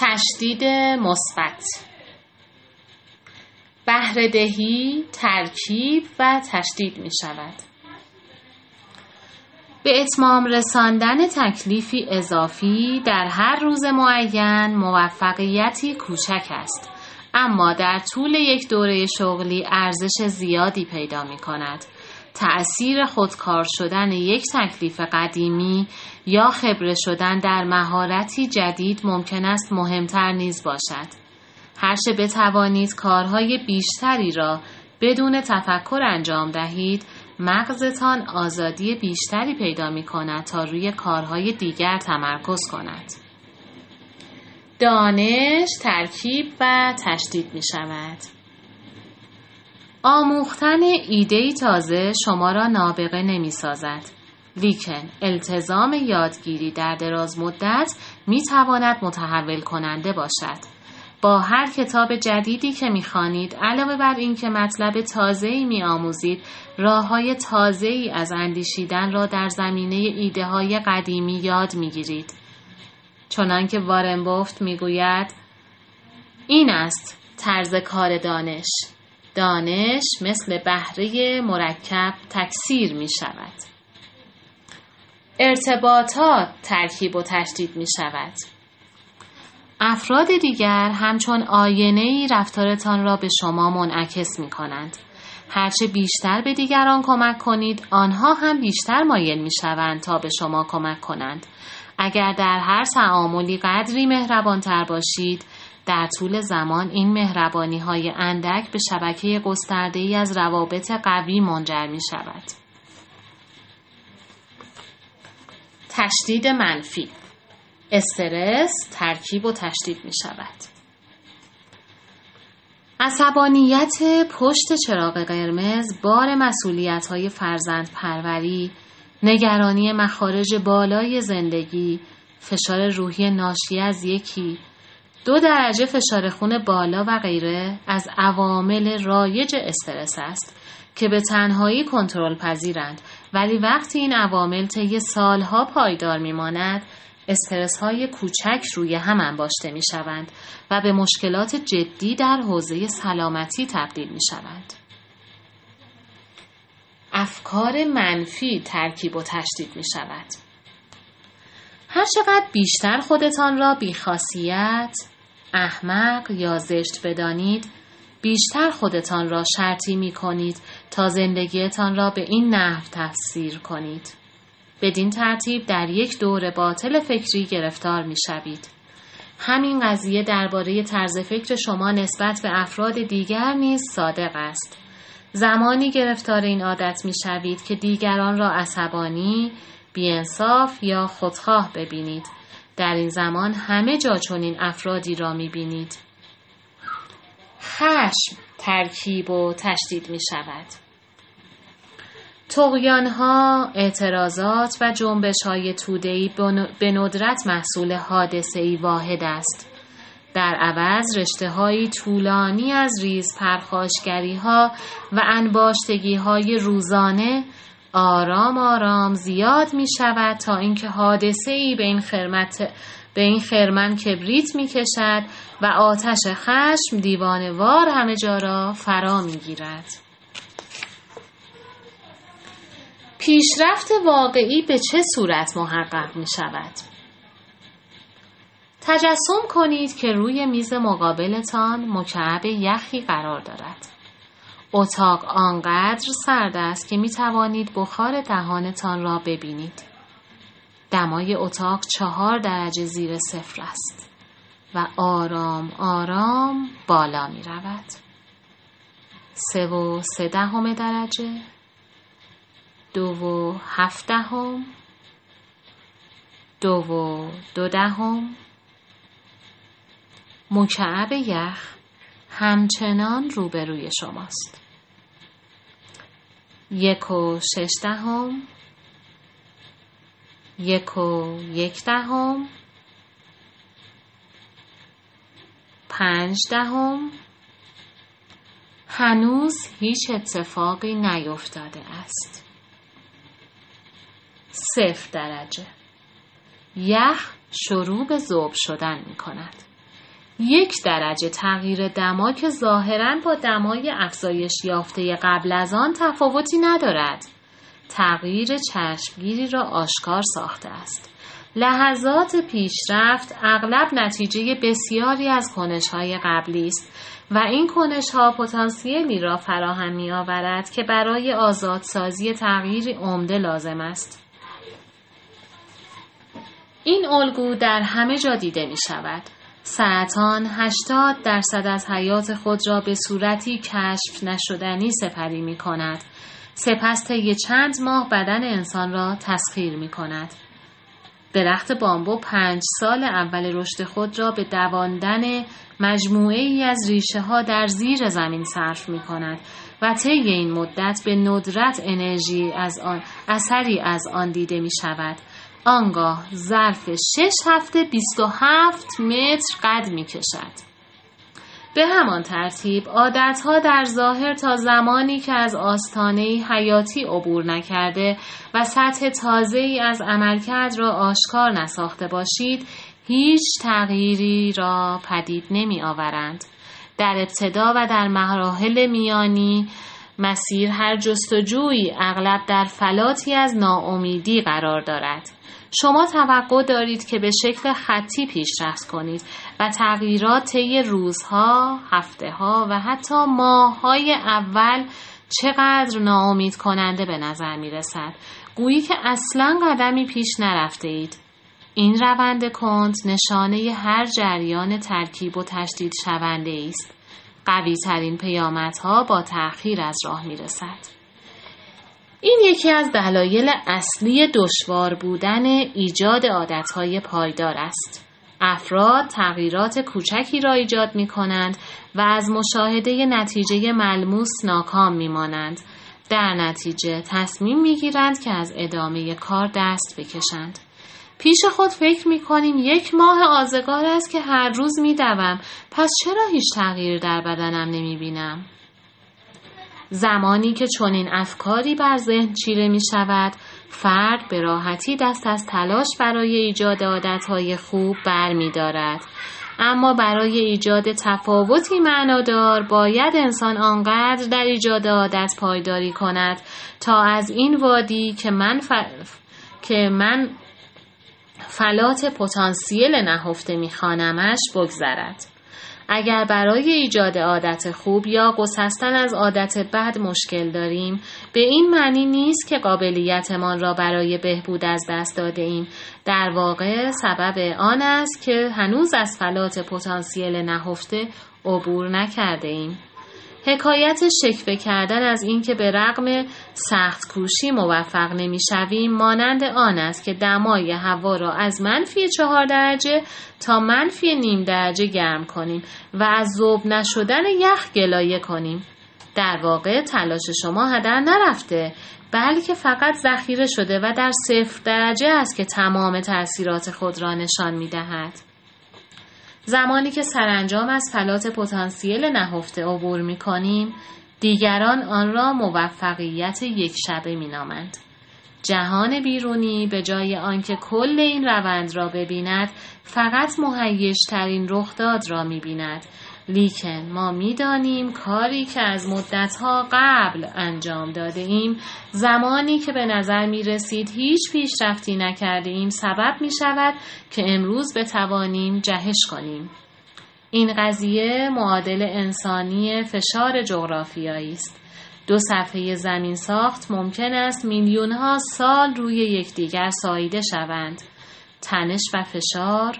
تشدید مثبت. بهرهدهی ترکیب و تشدید می شود به اتمام رساندن تکلیفی اضافی در هر روز معین موفقیتی کوچک است. اما در طول یک دوره شغلی ارزش زیادی پیدا می کند تأثیر خودکار شدن یک تکلیف قدیمی یا خبره شدن در مهارتی جدید ممکن است مهمتر نیز باشد. هرچه بتوانید کارهای بیشتری را بدون تفکر انجام دهید مغزتان آزادی بیشتری پیدا می کند تا روی کارهای دیگر تمرکز کند. دانش ترکیب و تشدید می شود. آموختن ایده تازه شما را نابغه نمی سازد. لیکن التزام یادگیری در دراز مدت می تواند متحول کننده باشد. با هر کتاب جدیدی که می خانید علاوه بر اینکه مطلب تازه ای می آموزید راه های تازه ای از اندیشیدن را در زمینه ایده های قدیمی یاد می گیرید. چنانکه وارن بفت می گوید این است طرز کار دانش دانش مثل بهره مرکب تکثیر می شود. ارتباطات ترکیب و تشدید می شود. افراد دیگر همچون آینه ای رفتارتان را به شما منعکس می کنند. هرچه بیشتر به دیگران کمک کنید آنها هم بیشتر مایل می شوند تا به شما کمک کنند. اگر در هر تعاملی قدری مهربانتر باشید در طول زمان این مهربانی های اندک به شبکه گسترده ای از روابط قوی منجر می شود. تشدید منفی استرس ترکیب و تشدید می شود. عصبانیت پشت چراغ قرمز بار مسئولیت های فرزند پروری نگرانی مخارج بالای زندگی فشار روحی ناشی از یکی دو درجه فشار خون بالا و غیره از عوامل رایج استرس است که به تنهایی کنترل پذیرند ولی وقتی این عوامل طی سالها پایدار میماند استرس های کوچک روی هم انباشته می شوند و به مشکلات جدی در حوزه سلامتی تبدیل می شوند. افکار منفی ترکیب و تشدید می شود. هر چقدر بیشتر خودتان را بیخاصیت، احمق یا زشت بدانید بیشتر خودتان را شرطی می کنید تا زندگیتان را به این نحو تفسیر کنید. بدین ترتیب در یک دور باطل فکری گرفتار می شوید. همین قضیه درباره طرز فکر شما نسبت به افراد دیگر نیز صادق است. زمانی گرفتار این عادت می شوید که دیگران را عصبانی، بیانصاف یا خودخواه ببینید. در این زمان همه جا چنین افرادی را می بینید. خشم ترکیب و تشدید می شود. تقیان ها، اعتراضات و جنبش های تودهی به ندرت محصول حادثه ای واحد است. در عوض رشته های طولانی از ریز پرخاشگری ها و انباشتگی های روزانه آرام آرام زیاد می شود تا اینکه حادثه ای به این خرمت به این خرمن کبریت می کشد و آتش خشم دیوانوار همه جا را فرا می گیرد. پیشرفت واقعی به چه صورت محقق می شود؟ تجسم کنید که روی میز مقابلتان مکعب یخی قرار دارد. اتاق آنقدر سرد است که می توانید بخار دهانتان را ببینید. دمای اتاق چهار درجه زیر صفر است و آرام آرام بالا می رود. سه و سه دهم درجه دو و هفت دهم دو و دو دهم مکعب یخ همچنان روبروی شماست. یک و شش دهم یک و یک دهم پنج دهم. هنوز هیچ اتفاقی نیفتاده است. صفر درجه. یخ شروع به ذوب شدن می کند یک درجه تغییر دما که ظاهرا با دمای افزایش یافته قبل از آن تفاوتی ندارد تغییر چشمگیری را آشکار ساخته است لحظات پیشرفت اغلب نتیجه بسیاری از کنشهای قبلی است و این کنش ها پتانسیلی را فراهم می آورد که برای آزادسازی تغییر عمده لازم است. این الگو در همه جا دیده می شود. سرطان 80 درصد از حیات خود را به صورتی کشف نشدنی سپری می کند. سپس طی چند ماه بدن انسان را تسخیر می کند. درخت بامبو پنج سال اول رشد خود را به دواندن مجموعه ای از ریشه ها در زیر زمین صرف می کند و طی این مدت به ندرت انرژی از آن اثری از آن دیده می شود. آنگاه ظرف شش هفته 27 متر قد می کشد. به همان ترتیب عادتها در ظاهر تا زمانی که از آستانه حیاتی عبور نکرده و سطح تازه ای از عملکرد را آشکار نساخته باشید هیچ تغییری را پدید نمی آورند. در ابتدا و در مراحل میانی مسیر هر جستجویی اغلب در فلاتی از ناامیدی قرار دارد. شما توقع دارید که به شکل خطی پیشرفت کنید و تغییرات طی روزها، هفته ها و حتی ماه های اول چقدر ناامید کننده به نظر می رسد. گویی که اصلا قدمی پیش نرفته اید. این روند کند نشانه هر جریان ترکیب و تشدید شونده است. قوی ترین پیامدها با تأخیر از راه می رسد. این یکی از دلایل اصلی دشوار بودن ایجاد عادتهای پایدار است. افراد تغییرات کوچکی را ایجاد می کنند و از مشاهده نتیجه ملموس ناکام می مانند. در نتیجه تصمیم می گیرند که از ادامه کار دست بکشند. پیش خود فکر می کنیم یک ماه آزگار است که هر روز می دوم. پس چرا هیچ تغییر در بدنم نمی بینم؟ زمانی که چنین افکاری بر ذهن چیره می شود فرد به راحتی دست از تلاش برای ایجاد عادتهای خوب بر می دارد. اما برای ایجاد تفاوتی معنادار باید انسان آنقدر در ایجاد عادت پایداری کند تا از این وادی که من, ف... که من فلات پتانسیل نهفته میخوانمش بگذرد. اگر برای ایجاد عادت خوب یا گسستن از عادت بد مشکل داریم به این معنی نیست که قابلیتمان را برای بهبود از دست داده ایم در واقع سبب آن است که هنوز از فلات پتانسیل نهفته عبور نکرده ایم حکایت شکوه کردن از اینکه به رغم سخت کوشی موفق نمی‌شویم مانند آن است که دمای هوا را از منفی چهار درجه تا منفی نیم درجه گرم کنیم و از ذوب نشدن یخ گلایه کنیم در واقع تلاش شما هدر نرفته بلکه فقط ذخیره شده و در صفر درجه است که تمام تاثیرات خود را نشان می دهد. زمانی که سرانجام از فلات پتانسیل نهفته عبور می کنیم دیگران آن را موفقیت یک شبه می نامند. جهان بیرونی به جای آنکه کل این روند را ببیند فقط مهیش ترین رخداد را می بیند لیکن ما می‌دانیم کاری که از مدتها قبل انجام داده ایم زمانی که به نظر می رسید هیچ پیشرفتی نکرده ایم سبب می شود که امروز بتوانیم جهش کنیم. این قضیه معادل انسانی فشار جغرافیایی است. دو صفحه زمین ساخت ممکن است میلیون ها سال روی یکدیگر ساییده شوند. تنش و فشار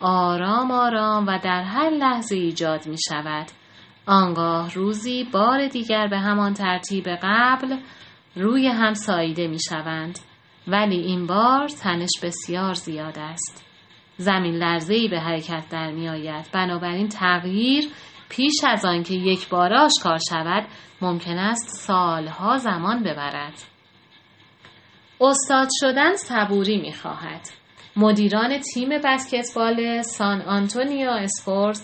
آرام آرام و در هر لحظه ایجاد می شود. آنگاه روزی بار دیگر به همان ترتیب قبل روی هم ساییده می شوند. ولی این بار تنش بسیار زیاد است. زمین لرزه ای به حرکت در می آید. بنابراین تغییر پیش از آنکه یک بار آشکار شود ممکن است سالها زمان ببرد. استاد شدن صبوری می خواهد. مدیران تیم بسکتبال سن آنتونیو اسپرز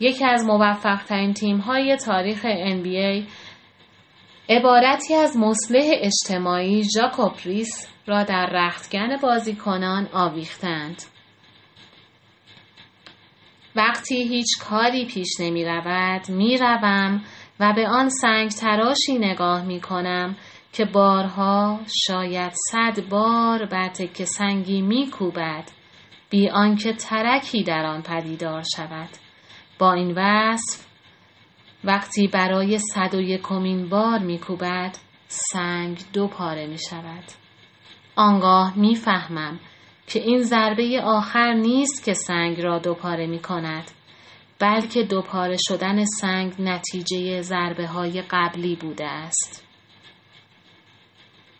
یکی از موفق ترین تیم های تاریخ NBA عبارتی از مصلح اجتماعی جاکوب ریس را در رختکن بازیکنان آویختند. وقتی هیچ کاری پیش نمی رود می روم و به آن سنگ تراشی نگاه می کنم که بارها شاید صد بار بر تک سنگی می کوبد بی آنکه ترکی در آن پدیدار شود با این وصف وقتی برای صد و یکمین بار می کوبد سنگ دو پاره می شود آنگاه می فهمم که این ضربه آخر نیست که سنگ را دو پاره می کند بلکه دوپاره شدن سنگ نتیجه ضربه های قبلی بوده است.